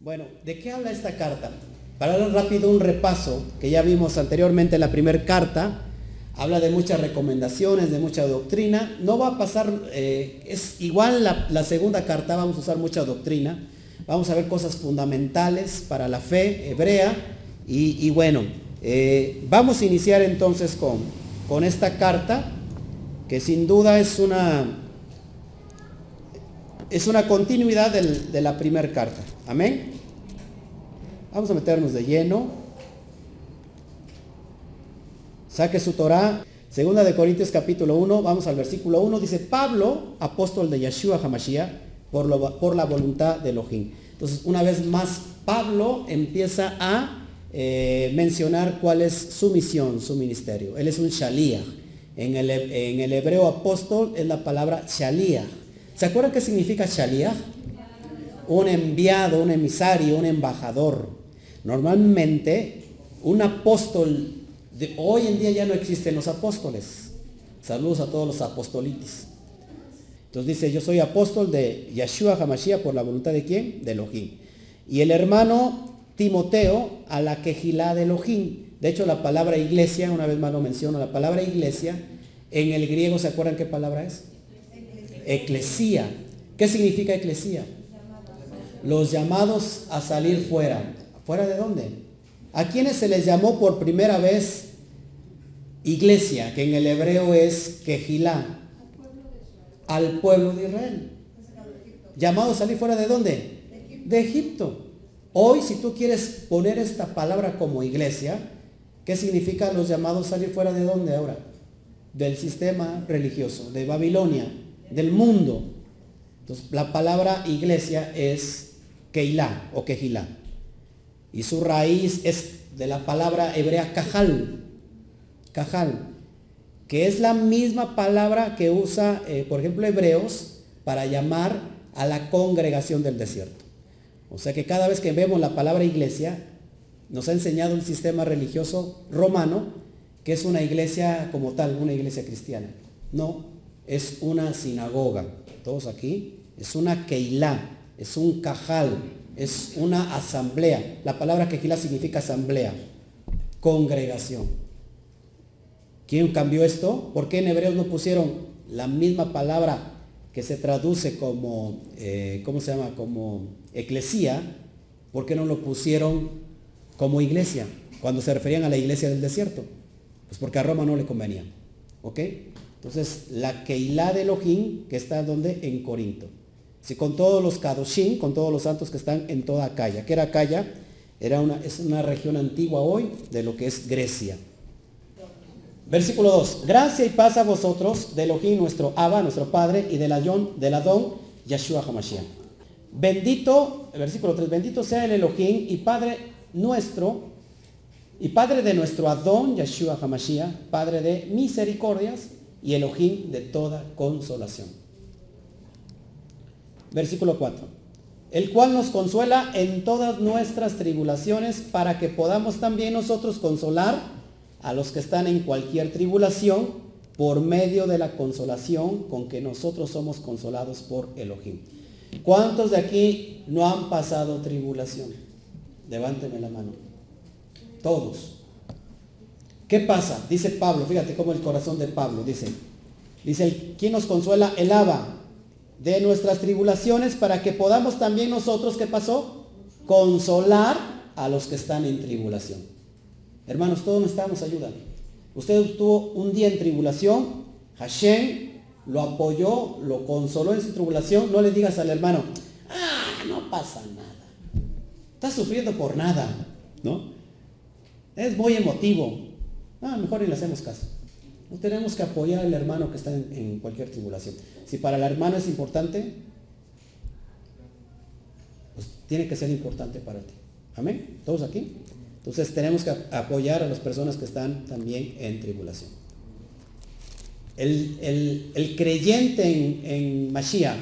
Bueno, ¿de qué habla esta carta? Para dar rápido un repaso que ya vimos anteriormente en la primera carta, habla de muchas recomendaciones, de mucha doctrina. No va a pasar, eh, es igual la, segunda carta, vamos a usar mucha doctrina. Vamos a ver cosas fundamentales para la fe hebrea. Y, bueno, eh, vamos a iniciar entonces con, con esta carta, que sin duda es una, es una continuidad de la primera carta. Amén. Vamos a meternos de lleno. Saque su Torah. Segunda de Corintios capítulo 1, vamos al versículo 1. Dice, Pablo, apóstol de Yeshua Hamashiach, por, por la voluntad de Elohim. Entonces, una vez más, Pablo empieza a eh, mencionar cuál es su misión, su ministerio. Él es un shaliach. En el, en el hebreo apóstol es la palabra shaliach. ¿Se acuerdan qué significa shaliach? Un enviado, un emisario, un embajador. Normalmente, un apóstol, de, hoy en día ya no existen los apóstoles. Saludos a todos los apostolitis. Entonces dice, yo soy apóstol de Yeshua Hamashiach por la voluntad de quién? De Elohim. Y el hermano Timoteo a la quejilá de Elohim. De hecho, la palabra iglesia, una vez más lo menciono, la palabra iglesia, en el griego, ¿se acuerdan qué palabra es? Eclesía. ¿Qué significa eclesía? Los llamados a salir fuera. ¿Fuera de dónde? ¿A quienes se les llamó por primera vez iglesia, que en el hebreo es Quejilá? Al pueblo de Israel. ¿Llamado a salir fuera de dónde? De Egipto. Hoy, si tú quieres poner esta palabra como iglesia, ¿qué significa los llamados a salir fuera de dónde ahora? Del sistema religioso, de Babilonia, del mundo. Entonces, la palabra iglesia es Keilah o Kejilá y su raíz es de la palabra hebrea cajal, cajal, que es la misma palabra que usa, eh, por ejemplo, hebreos para llamar a la congregación del desierto. O sea que cada vez que vemos la palabra iglesia, nos ha enseñado un sistema religioso romano que es una iglesia como tal, una iglesia cristiana. No, es una sinagoga. Todos aquí, es una keilá, es un cajal, es una asamblea. La palabra quejilá significa asamblea, congregación. ¿Quién cambió esto? ¿Por qué en hebreos no pusieron la misma palabra que se traduce como, eh, ¿cómo se llama? Como eclesía. ¿Por qué no lo pusieron como iglesia? Cuando se referían a la iglesia del desierto. Pues porque a Roma no le convenía. ¿Ok? Entonces, la Keilah de Elohim, que está donde? En Corinto. Si con todos los Kadoshim, con todos los santos que están en toda Acaya. ¿Qué era Acaya? Era una, es una región antigua hoy de lo que es Grecia. Versículo 2. Gracia y paz a vosotros de Elohim, nuestro Abba, nuestro Padre, y del Adón, del Adón, HaMashiach. Bendito, versículo 3, bendito sea el Elohim y Padre nuestro, y Padre de nuestro Adón, Yeshua HaMashiach, Padre de misericordias y Elohim de toda consolación Versículo 4. El cual nos consuela en todas nuestras tribulaciones para que podamos también nosotros consolar a los que están en cualquier tribulación por medio de la consolación con que nosotros somos consolados por Elohim. ¿Cuántos de aquí no han pasado tribulación? Levánteme la mano. Todos. ¿Qué pasa? Dice Pablo, fíjate cómo el corazón de Pablo dice. Dice, ¿quién nos consuela? El Abba, de nuestras tribulaciones para que podamos también nosotros, ¿qué pasó? Consolar a los que están en tribulación. Hermanos, todos necesitamos ayuda. Usted estuvo un día en tribulación, Hashem lo apoyó, lo consoló en su tribulación. No le digas al hermano, ah, no pasa nada. Estás sufriendo por nada, ¿no? Es muy emotivo. Ah, mejor ni le hacemos caso. Tenemos que apoyar al hermano que está en, cualquier tribulación. Si para el hermano es importante, pues tiene que ser importante para ti. Amén. ¿Todos aquí? Entonces tenemos que apoyar a las personas que están también en tribulación. El, creyente en, en Mashiach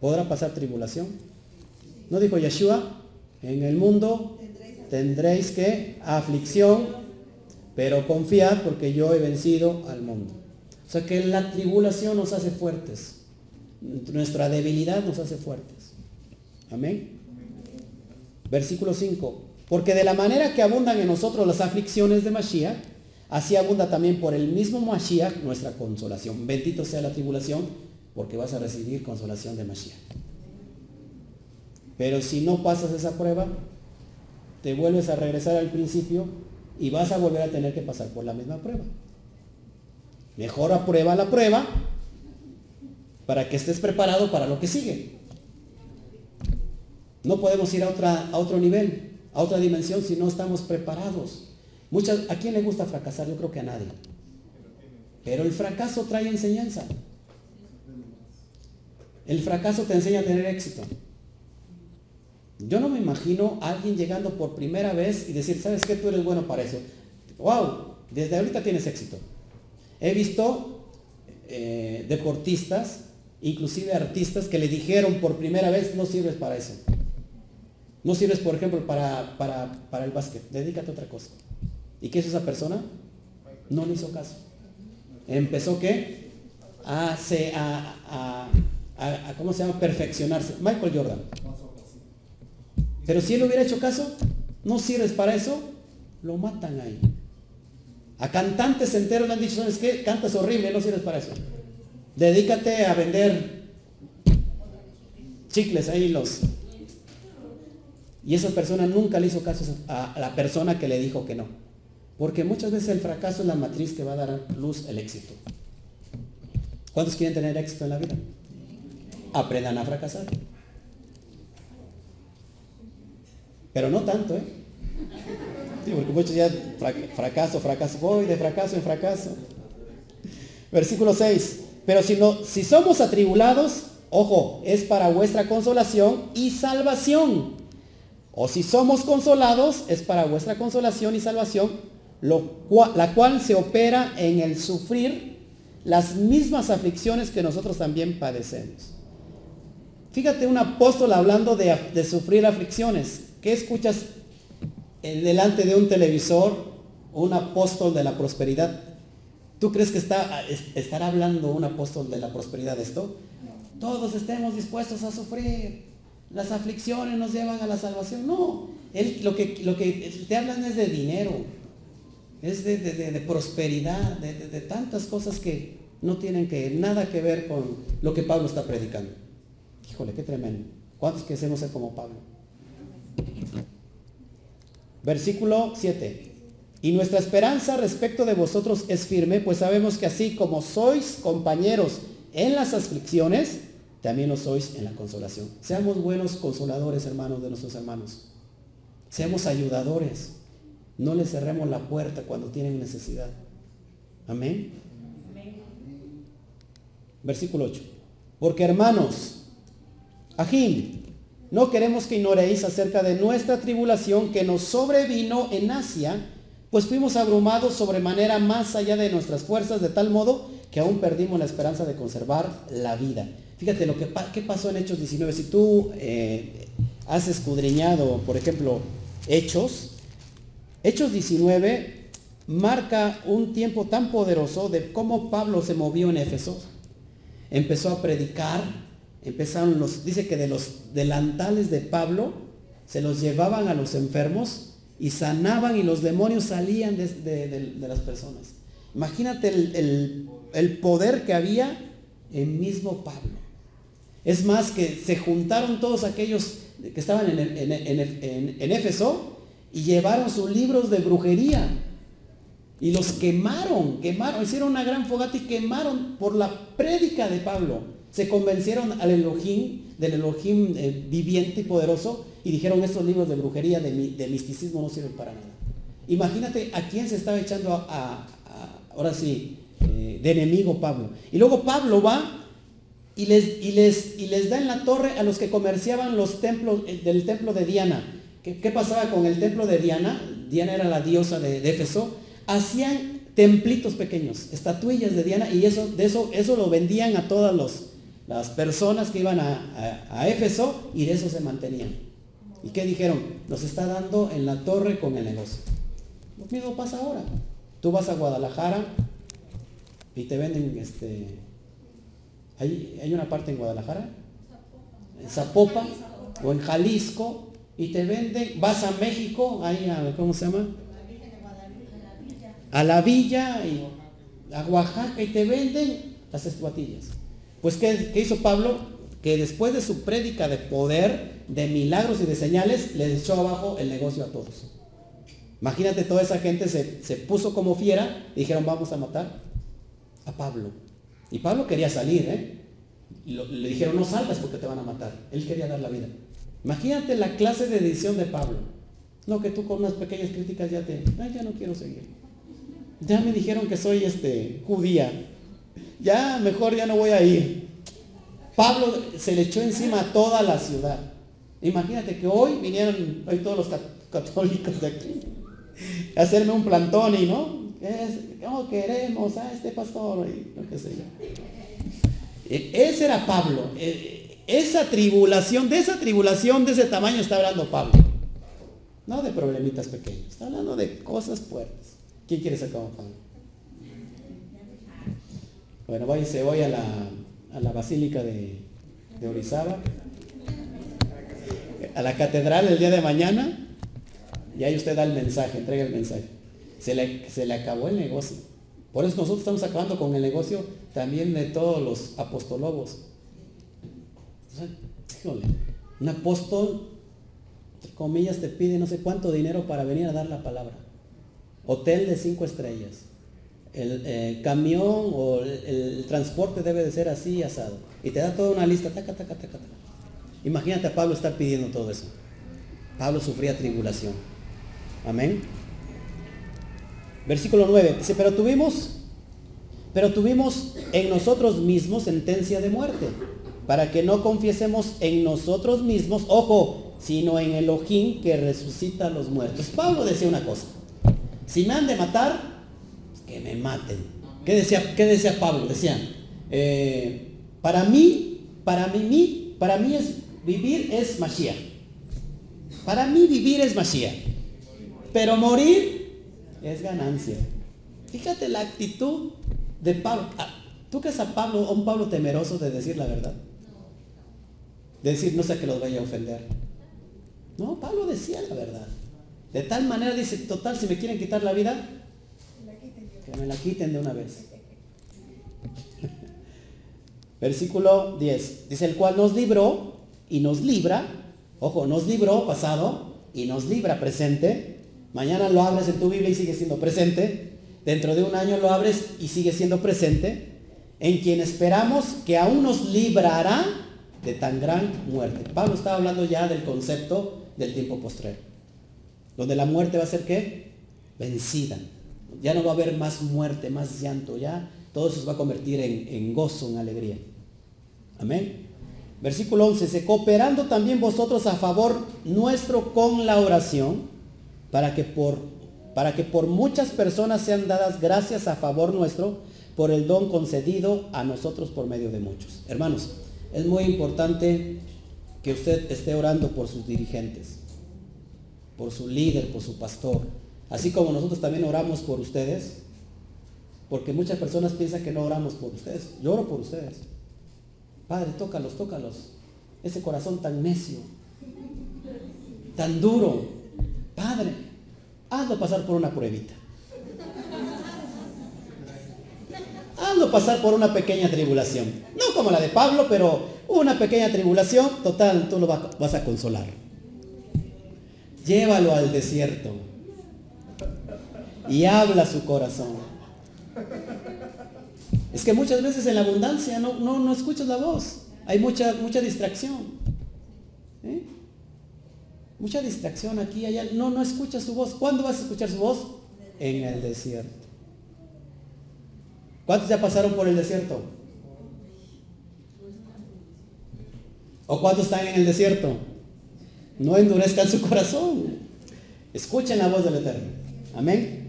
podrá pasar tribulación. ¿No dijo Yeshua? En el mundo tendréis que aflicción, pero confiad porque yo he vencido al mundo. O sea que la tribulación nos hace fuertes. Nuestra debilidad nos hace fuertes. Amén. Versículo 5. Porque de la manera que abundan en nosotros las aflicciones de Mashiach, así abunda también por el mismo Mashiach nuestra consolación. Bendito sea la tribulación, porque vas a recibir consolación de Mashiach. Pero si no pasas esa prueba, te vuelves a regresar al principio y vas a volver a tener que pasar por la misma prueba. Mejor aprueba la prueba para que estés preparado para lo que sigue. No podemos ir a, otra, a otro nivel, a otra dimensión si no estamos preparados. Muchas, ¿A quién le gusta fracasar? Yo creo que a nadie. Pero el fracaso trae enseñanza. El fracaso te enseña a tener éxito. Yo no me imagino a alguien llegando por primera vez y decir, ¿sabes qué? Tú eres bueno para eso. ¡Wow! Desde ahorita tienes éxito. He visto eh, deportistas, inclusive artistas, que le dijeron por primera vez, no sirves para eso. No sirves, por ejemplo, para, para, el básquet. Dedícate a otra cosa. ¿Y qué hizo esa persona? No le hizo caso. Empezó qué? A, a, a, a, ¿cómo se llama? Perfeccionarse. Michael Jordan. Pero si él hubiera hecho caso, no sirves para eso, lo matan ahí. A cantantes enteros le han dicho, ¿sabes qué? Cantas horrible, no sirves para eso. Dedícate a vender chicles ahí los. Y esa persona nunca le hizo caso a la persona que le dijo que no. Porque muchas veces el fracaso es la matriz que va a dar luz el éxito. ¿Cuántos quieren tener éxito en la vida? Aprendan a fracasar. Pero no tanto, ¿eh? porque muchos ya fracaso, fracaso, voy de fracaso en fracaso. Versículo 6. Pero si, no, si somos atribulados, ojo, es para vuestra consolación y salvación. O si somos consolados, es para vuestra consolación y salvación, la cual se opera en el sufrir las mismas aflicciones que nosotros también padecemos. Fíjate un apóstol hablando de sufrir aflicciones. ¿Qué escuchas delante de un televisor un apóstol de la prosperidad? ¿Tú crees que está, estará hablando un apóstol de la prosperidad de esto? Todos estemos dispuestos a sufrir. Las aflicciones nos llevan a la salvación. No, él, lo, que, lo que te hablan es de dinero, es de, prosperidad, de, tantas cosas que no tienen que, nada que ver con lo que Pablo está predicando. Híjole, qué tremendo. ¿Cuántos queremos ser como Pablo? Versículo 7. Y nuestra esperanza respecto de vosotros es firme, pues sabemos que así como sois compañeros en las aflicciones, también lo sois en la consolación. Seamos buenos consoladores, hermanos, de nuestros hermanos. Seamos ayudadores. No les cerremos la puerta cuando tienen necesidad. Amén. Versículo 8. Porque hermanos, Ajim, no queremos que ignoréis acerca de nuestra tribulación que nos sobrevino en Asia, pues fuimos abrumados sobremanera más allá de nuestras fuerzas, de tal modo que aún perdimos la esperanza de conservar la vida. Fíjate lo que ¿qué pasó en Hechos 19. Si tú eh, has escudriñado, por ejemplo, Hechos, Hechos 19 marca un tiempo tan poderoso de cómo Pablo se movió en Éfeso. Empezó a predicar, empezaron los, dice que de los delantales de Pablo se los llevaban a los enfermos y sanaban y los demonios salían de, las personas. Imagínate el, poder que había en mismo Pablo. Es más que se juntaron todos aquellos que estaban en, en Éfeso y llevaron sus libros de brujería y los quemaron, quemaron, hicieron una gran fogata y quemaron por la prédica de Pablo. Se convencieron al Elohim, del Elohim eh, viviente y poderoso, y dijeron estos libros de brujería, de, misticismo no sirven para nada. Imagínate a quién se estaba echando a, ahora sí, eh, de enemigo Pablo. Y luego Pablo va y les, y, les, y les da en la torre a los que comerciaban los templos eh, del templo de Diana. ¿Qué, pasaba con el templo de Diana? Diana era la diosa de, de Éfeso. Hacían templitos pequeños, estatuillas de Diana, y eso, de eso, eso lo vendían a todos los, las personas que iban a, Éfeso y de eso se mantenían. ¿Y qué dijeron? Nos está dando en la torre con el negocio. Lo mismo pasa ahora. Tú vas a Guadalajara y te venden este. ¿Hay, hay una parte en Guadalajara? En Zapopan o en Jalisco y te venden, vas a México, ahí a, ¿cómo se llama? A la villa y a Oaxaca y te venden las estatuillas. Pues ¿qué, ¿qué, hizo Pablo? Que después de su prédica de poder, de milagros y de señales, les echó abajo el negocio a todos. Imagínate, toda esa gente se, se puso como fiera dijeron, vamos a matar a Pablo. Y Pablo quería salir, ¿eh? le dijeron, no salgas porque te van a matar. Él quería dar la vida. Imagínate la clase de edición de Pablo. No, que tú con unas pequeñas críticas ya te, ay, ya no quiero seguir. Ya me dijeron que soy este judía. Ya mejor ya no voy a ir. Pablo se le echó encima a toda la ciudad. Imagínate que hoy vinieron hoy todos los católicos de aquí a hacerme un plantón y no, ¿cómo queremos a este pastor? Y lo que sé e, Ese era Pablo. E, esa tribulación, de esa tribulación de ese tamaño está hablando Pablo. No de problemitas pequeños, está hablando de cosas fuertes. ¿Quién quiere sacar a Pablo? Bueno, voy, se voy a la, a la Basílica de, de Orizaba, a la catedral el día de mañana, y ahí usted da el mensaje, entrega el mensaje. Se le, se le acabó el negocio. Por eso nosotros estamos acabando con el negocio también de todos los apostolobos. un apóstol, entre comillas, te pide no sé cuánto dinero para venir a dar la palabra. Hotel de cinco estrellas. El eh, camión o el, transporte debe de ser así asado. Y te da toda una lista, taca, taca, taca, taca. Imagínate a Pablo estar pidiendo todo eso. Pablo sufría tribulación. Amén. Versículo 9. Dice, pero tuvimos, pero tuvimos en nosotros mismos sentencia de muerte, para que no confiesemos en nosotros mismos, ojo, sino en Elohim que resucita a los muertos. Pablo decía una cosa, si me han de matar, que me maten. ¿Qué decía, qué decía Pablo? Decía, eh, para mí, para mí, para mí es vivir es Mashiach. Para mí vivir es Mashiach. Pero morir es ganancia. Fíjate la actitud de Pablo. Ah, ¿Tú crees a Pablo, a un Pablo temeroso de decir la verdad? De decir, no sé que los vaya a ofender. No, Pablo decía la verdad. De tal manera dice, total, si me quieren quitar la vida, que me la quiten de una vez. Versículo 10. Dice, el cual nos libró y nos libra, ojo, nos libró pasado y nos libra presente Mañana lo abres en tu Biblia y sigue siendo presente. Dentro de un año lo abres y sigue siendo presente. En quien esperamos que aún nos librará de tan gran muerte. Pablo estaba hablando ya del concepto del tiempo postrero. Donde la muerte va a ser qué? Vencida. Ya no va a haber más muerte, más llanto. Ya todo eso se va a convertir en, en gozo, en alegría. Amén. Versículo 11. Se cooperando también vosotros a favor nuestro con la oración para que por, para que por muchas personas sean dadas gracias a favor nuestro por el don concedido a nosotros por medio de muchos. Hermanos, es muy importante que usted esté orando por sus dirigentes, por su líder, por su pastor, así como nosotros también oramos por ustedes, porque muchas personas piensan que no oramos por ustedes. Yo oro por ustedes. Padre, tócalos, tócalos. Ese corazón tan necio, tan duro, Padre, hazlo pasar por una pruebita. Hazlo pasar por una pequeña tribulación. No como la de Pablo, pero una pequeña tribulación, total, tú lo vas a consolar. Llévalo al desierto y habla su corazón. Es que muchas veces en la abundancia no, no, no escuchas la voz. Hay mucha, mucha distracción. ¿Eh? Mucha distracción aquí allá. No, no escuchas su voz. ¿Cuándo vas a escuchar su voz? En el desierto. ¿Cuántos ya pasaron por el desierto? ¿O cuántos están en el desierto? No endurezcan su corazón. Escuchen la voz del Eterno. Amén.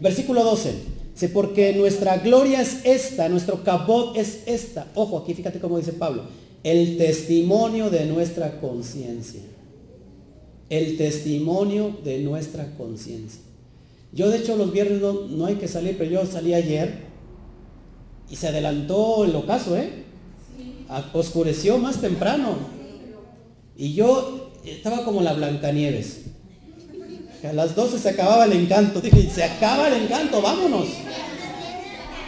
Versículo 12. Dice, porque nuestra gloria es esta, nuestro cabot es esta. Ojo, aquí fíjate cómo dice Pablo. El testimonio de nuestra conciencia el testimonio de nuestra conciencia. Yo de hecho los viernes no, hay que salir, pero yo salí ayer y se adelantó el ocaso, ¿eh? Oscureció más temprano. Y yo estaba como la Blancanieves. Que a las 12 se acababa el encanto. Dije, se acaba el encanto, vámonos.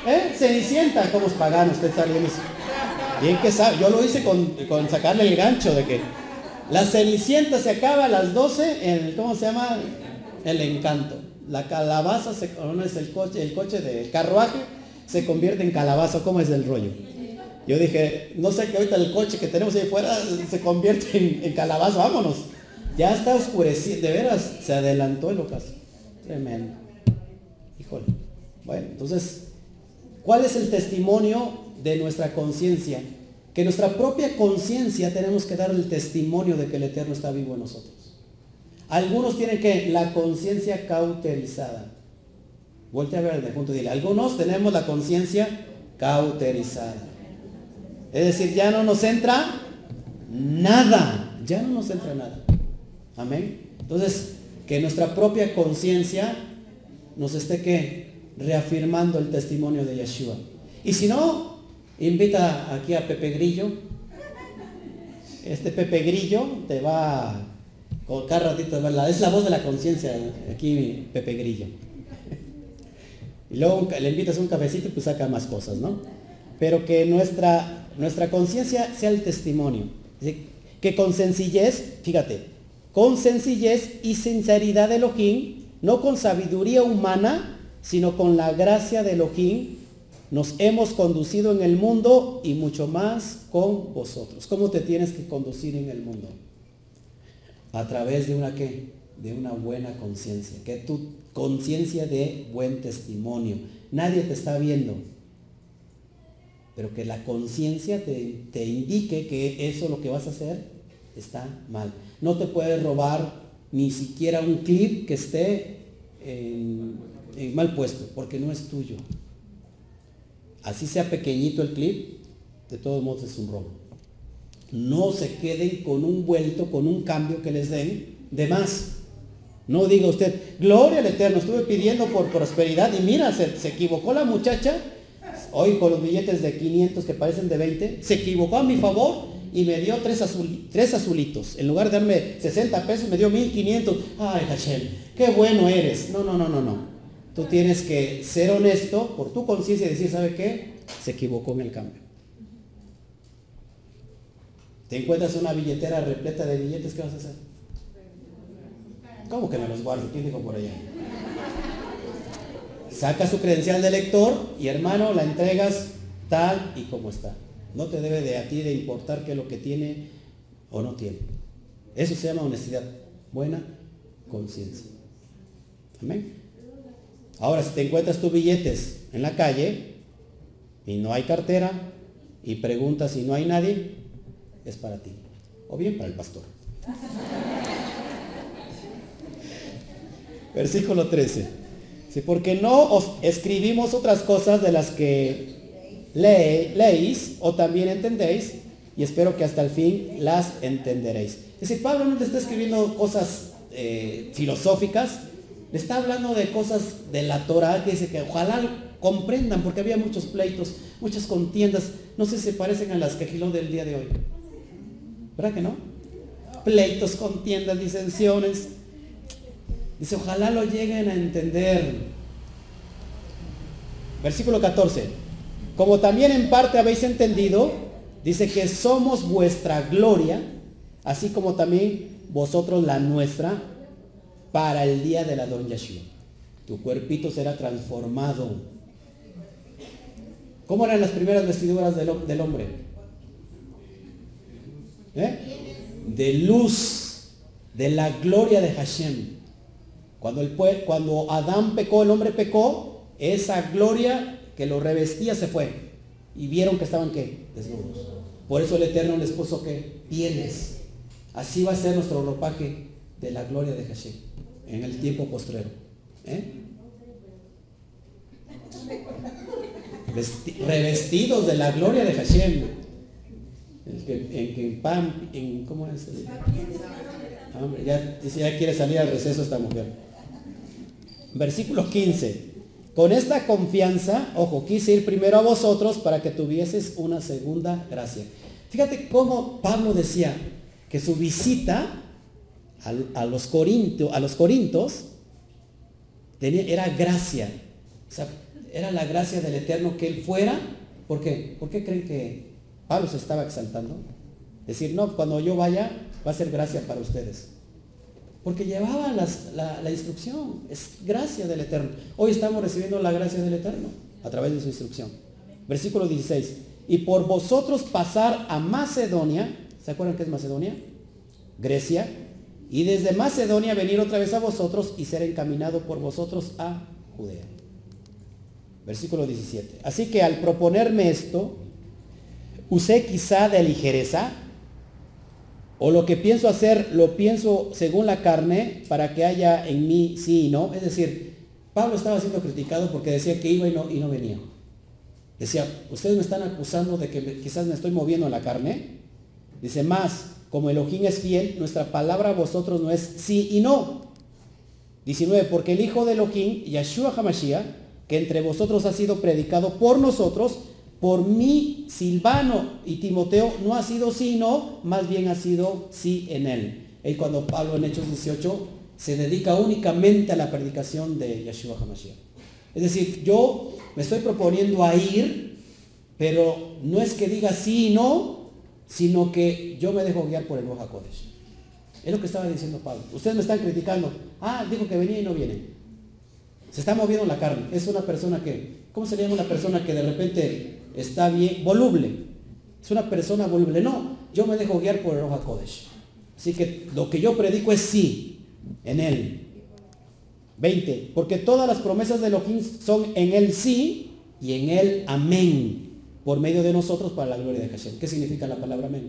¿Eh? Cenicienta, ¿cómo es pagano usted saliendo? Bien que sabe, yo lo hice con, con sacarle el gancho de que la Cenicienta se acaba a las 12 en, ¿cómo se llama? El encanto. La calabaza, se, no es el coche, el coche de carruaje, se convierte en calabaza. ¿Cómo es el rollo? Yo dije, no sé que ahorita el coche que tenemos ahí fuera se convierte en, en calabaza, vámonos. Ya está oscurecido, de veras, se adelantó el ocaso. Tremendo. Híjole. Bueno, entonces, ¿cuál es el testimonio de nuestra conciencia? Que nuestra propia conciencia tenemos que dar el testimonio de que el Eterno está vivo en nosotros. Algunos tienen que la conciencia cauterizada. Volte a ver de punto dile. Algunos tenemos la conciencia cauterizada. Es decir, ya no nos entra nada. Ya no nos entra nada. Amén. Entonces, que nuestra propia conciencia nos esté que reafirmando el testimonio de Yeshua. Y si no, invita aquí a Pepe Grillo. Este Pepe Grillo te va con cada ratito, es la voz de la conciencia, aquí Pepe Grillo. Y luego le invitas un cafecito y pues saca más cosas, ¿no? Pero que nuestra, nuestra conciencia sea el testimonio. Que con sencillez, fíjate, con sencillez y sinceridad de Elohim, no con sabiduría humana, sino con la gracia de Elohim, nos hemos conducido en el mundo y mucho más con vosotros. ¿Cómo te tienes que conducir en el mundo? A través de una qué? De una buena conciencia. Que tu conciencia de buen testimonio. Nadie te está viendo. Pero que la conciencia te, te indique que eso lo que vas a hacer está mal. No te puedes robar ni siquiera un clip que esté en, mal puesto, porque no es tuyo. Así sea pequeñito el clip, de todos modos es un robo. No se queden con un vuelto, con un cambio que les den de más. No diga usted, gloria al Eterno, estuve pidiendo por prosperidad y mira, se, se equivocó la muchacha, hoy con los billetes de 500 que parecen de 20, se equivocó a mi favor y me dio tres, tres azulitos. En lugar de darme 60 pesos, me dio 1500. Ay, Hashem, qué bueno eres. No, no, no, no, no. Tú tienes que ser honesto por tu conciencia y decir, ¿sabe qué? Se equivocó en el cambio. Te encuentras una billetera repleta de billetes, ¿qué vas a hacer? ¿Cómo que me los guardo? ¿Quién dijo por allá? Saca su credencial de lector y hermano, la entregas tal y como está. No te debe de a ti de importar qué es lo que tiene o no tiene. Eso se llama honestidad. Buena conciencia. Amén. Ahora, si te encuentras tus billetes en la calle y no hay cartera y preguntas si no hay nadie, es para ti. O bien para el pastor. Versículo 13. Porque no os escribimos otras cosas de las que leéis o también entendéis y espero que hasta el fin las entenderéis. Es decir, Pablo no te está escribiendo cosas eh, filosóficas, le está hablando de cosas de la Torah que dice que ojalá comprendan, porque había muchos pleitos, muchas contiendas, no sé si se parecen a las que agiló del día de hoy. ¿Verdad que no? Pleitos, contiendas, disensiones. Dice, ojalá lo lleguen a entender. Versículo 14. Como también en parte habéis entendido, dice que somos vuestra gloria, así como también vosotros la nuestra, para el día de la Don Yeshua. Tu cuerpito será transformado. ¿Cómo eran las primeras vestiduras del, hombre? ¿Eh? De luz, de la gloria de Hashem. Cuando, el, cuando Adán pecó, el hombre pecó, esa gloria que lo revestía se fue. Y vieron que estaban qué? Desnudos. Por eso el Eterno les puso que pieles. Así va a ser nuestro ropaje de la gloria de Hashem en el tiempo postrero. ¿Eh? revestidos de la gloria de Hashem. En, pan, en, ¿cómo es? Ya, ya quiere salir al receso esta mujer. Versículo 15. Con esta confianza, ojo, quise ir primero a vosotros para que tuvieses una segunda gracia. Fíjate cómo Pablo decía que su visita a, los, corinto, a los corintos era gracia. O sea, era la gracia del Eterno que Él fuera. ¿Por qué? ¿Por qué creen que Pablo se estaba exaltando? Decir, no, cuando yo vaya va a ser gracia para ustedes. Porque llevaba la, la, instrucción. Es gracia del Eterno. Hoy estamos recibiendo la gracia del Eterno a través de su instrucción. Versículo 16. Y por vosotros pasar a Macedonia. ¿Se acuerdan qué es Macedonia? Grecia. Y desde Macedonia venir otra vez a vosotros y ser encaminado por vosotros a Judea. Versículo 17. Así que al proponerme esto, usé quizá de ligereza o lo que pienso hacer, lo pienso según la carne, para que haya en mí sí y no. Es decir, Pablo estaba siendo criticado porque decía que iba y no, y no venía. Decía, ustedes me están acusando de que quizás me estoy moviendo en la carne. Dice, más, como Elohim es fiel, nuestra palabra a vosotros no es sí y no. 19, porque el Hijo de Elohim, Yeshua HaMashiach, que entre vosotros ha sido predicado por nosotros, por mí, Silvano y Timoteo no ha sido sí, no, más bien ha sido sí en él. Y cuando Pablo en Hechos 18 se dedica únicamente a la predicación de Yeshua HaMashiach. Es decir, yo me estoy proponiendo a ir, pero no es que diga sí y no, sino que yo me dejo guiar por el Roja. Es lo que estaba diciendo Pablo. Ustedes me están criticando. Ah, dijo que venía y no viene. Se está moviendo la carne. Es una persona que, ¿cómo se llama una persona que de repente está bien, voluble. Es una persona voluble. No, yo me dejo guiar por el Roja Kodesh. Así que lo que yo predico es sí, en él. 20. Porque todas las promesas de Elohim son en él sí y en él amén. Por medio de nosotros para la gloria de Hashem. ¿Qué significa la palabra amén?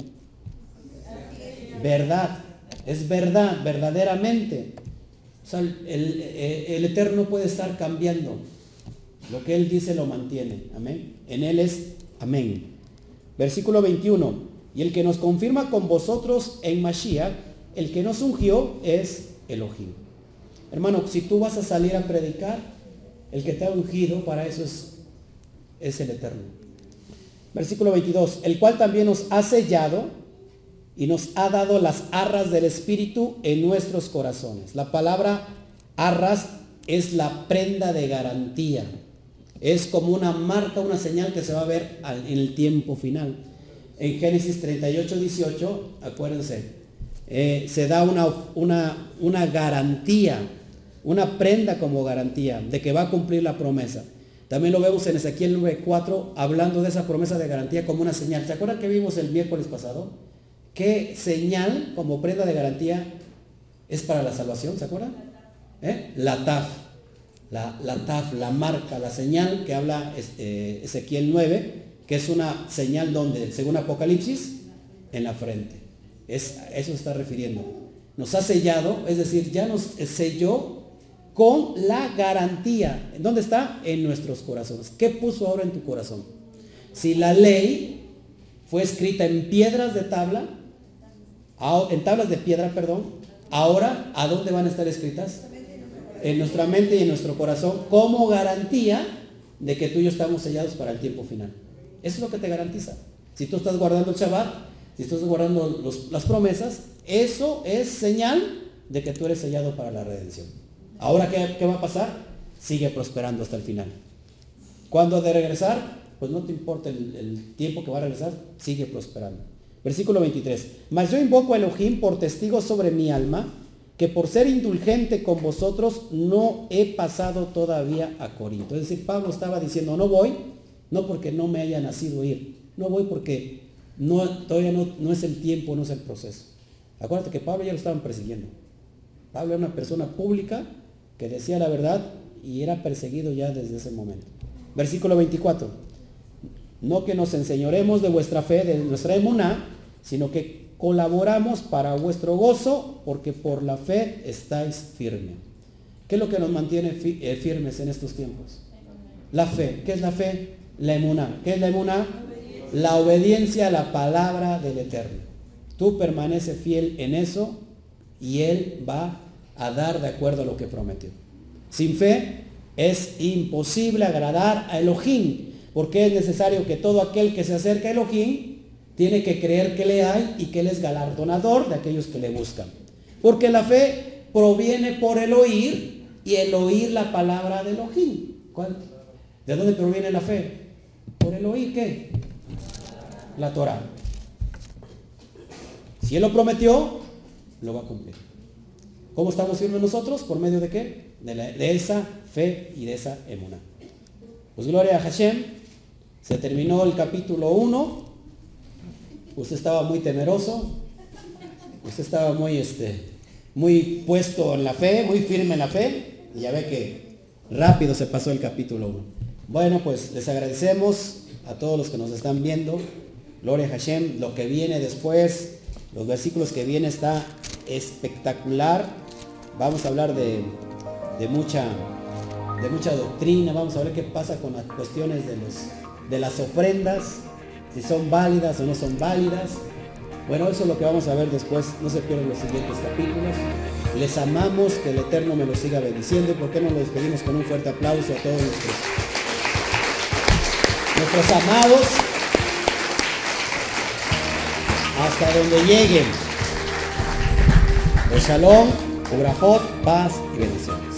Verdad. Es verdad, verdaderamente. O sea, el, el Eterno puede estar cambiando. Lo que Él dice lo mantiene. Amén. En Él es amén. Versículo 21. Y el que nos confirma con vosotros en Mashiach, el que nos ungió es Elohim. Hermano, si tú vas a salir a predicar, el que te ha ungido para eso es, es el Eterno. Versículo 22. El cual también nos ha sellado y nos ha dado las arras del Espíritu en nuestros corazones. La palabra arras es la prenda de garantía. Es como una marca, una señal que se va a ver en el tiempo final. En Génesis 38, 18, acuérdense, eh, se da una, una, una garantía, una prenda como garantía de que va a cumplir la promesa. También lo vemos en Ezequiel 9.4 hablando de esa promesa de garantía como una señal. ¿Se acuerdan que vimos el miércoles pasado? ¿Qué señal como prenda de garantía es para la salvación? ¿Se acuerdan? ¿Eh? La TAF la, la taf, la marca, la señal que habla eh, Ezequiel 9, que es una señal donde, según Apocalipsis, en la frente. Es, eso está refiriendo. Nos ha sellado, es decir, ya nos selló con la garantía. ¿Dónde está? En nuestros corazones. ¿Qué puso ahora en tu corazón? Si la ley fue escrita en piedras de tabla, en tablas de piedra, perdón, ahora, ¿a dónde van a estar escritas? En nuestra mente y en nuestro corazón como garantía de que tú y yo estamos sellados para el tiempo final. Eso es lo que te garantiza. Si tú estás guardando el Shabbat, si estás guardando las promesas, eso es señal de que tú eres sellado para la redención. Ahora, ¿qué, va a pasar? Sigue prosperando hasta el final. Cuando de regresar, pues no te importa el, tiempo que va a regresar, sigue prosperando. Versículo 23. Mas yo invoco a Elohim por testigo sobre mi alma que por ser indulgente con vosotros no he pasado todavía a Corinto. Es decir, Pablo estaba diciendo, no voy, no porque no me haya nacido ir, no voy porque no, todavía no, es el tiempo, no es el proceso. Acuérdate que Pablo ya lo estaban persiguiendo. Pablo era una persona pública que decía la verdad y era perseguido ya desde ese momento. Versículo 24. No que nos enseñoremos de vuestra fe, de nuestra emuná, sino que colaboramos para vuestro gozo, porque por la fe estáis firmes. ¿Qué es lo que nos mantiene eh, firmes en estos tiempos? La fe. ¿Qué es la fe? La emuná. ¿Qué es la emuná? La obediencia a la palabra del Eterno. Tú permaneces fiel en eso y Él va a dar de acuerdo a lo que prometió. Sin fe es imposible agradar a Elohim, porque es necesario que todo aquel que se acerque a Elohim tiene que creer que le hay y que Él es galardonador de aquellos que le buscan. Porque la fe proviene por el oír y el oír la palabra de Elohim. ¿Cuál? ¿De dónde proviene la fe? Por el oír qué? La Torah. Si Él lo prometió, lo va a cumplir. ¿Cómo estamos firmes nosotros? ¿Por medio de qué? De, esa fe y de esa emuna. Pues gloria a Hashem. Se terminó el capítulo 1. Usted estaba muy temeroso. Usted estaba muy, este, muy puesto en la fe, muy firme en la fe. Y ya ve que rápido se pasó el capítulo 1. Bueno, pues les agradecemos a todos los que nos están viendo. Gloria a Hashem. Lo que viene después, los versículos que viene está espectacular Vamos a hablar de, mucha, de mucha doctrina, vamos a ver qué pasa con las cuestiones de, los, de las ofrendas, si son válidas o no son válidas. Bueno, eso es lo que vamos a ver después, no se pierdan los siguientes capítulos. Les amamos, que el Eterno me lo siga bendiciendo. ¿Por qué no lo despedimos con un fuerte aplauso a todos nuestros, amados? Hasta donde lleguen. El shalom Ubrajot, paz y bendiciones.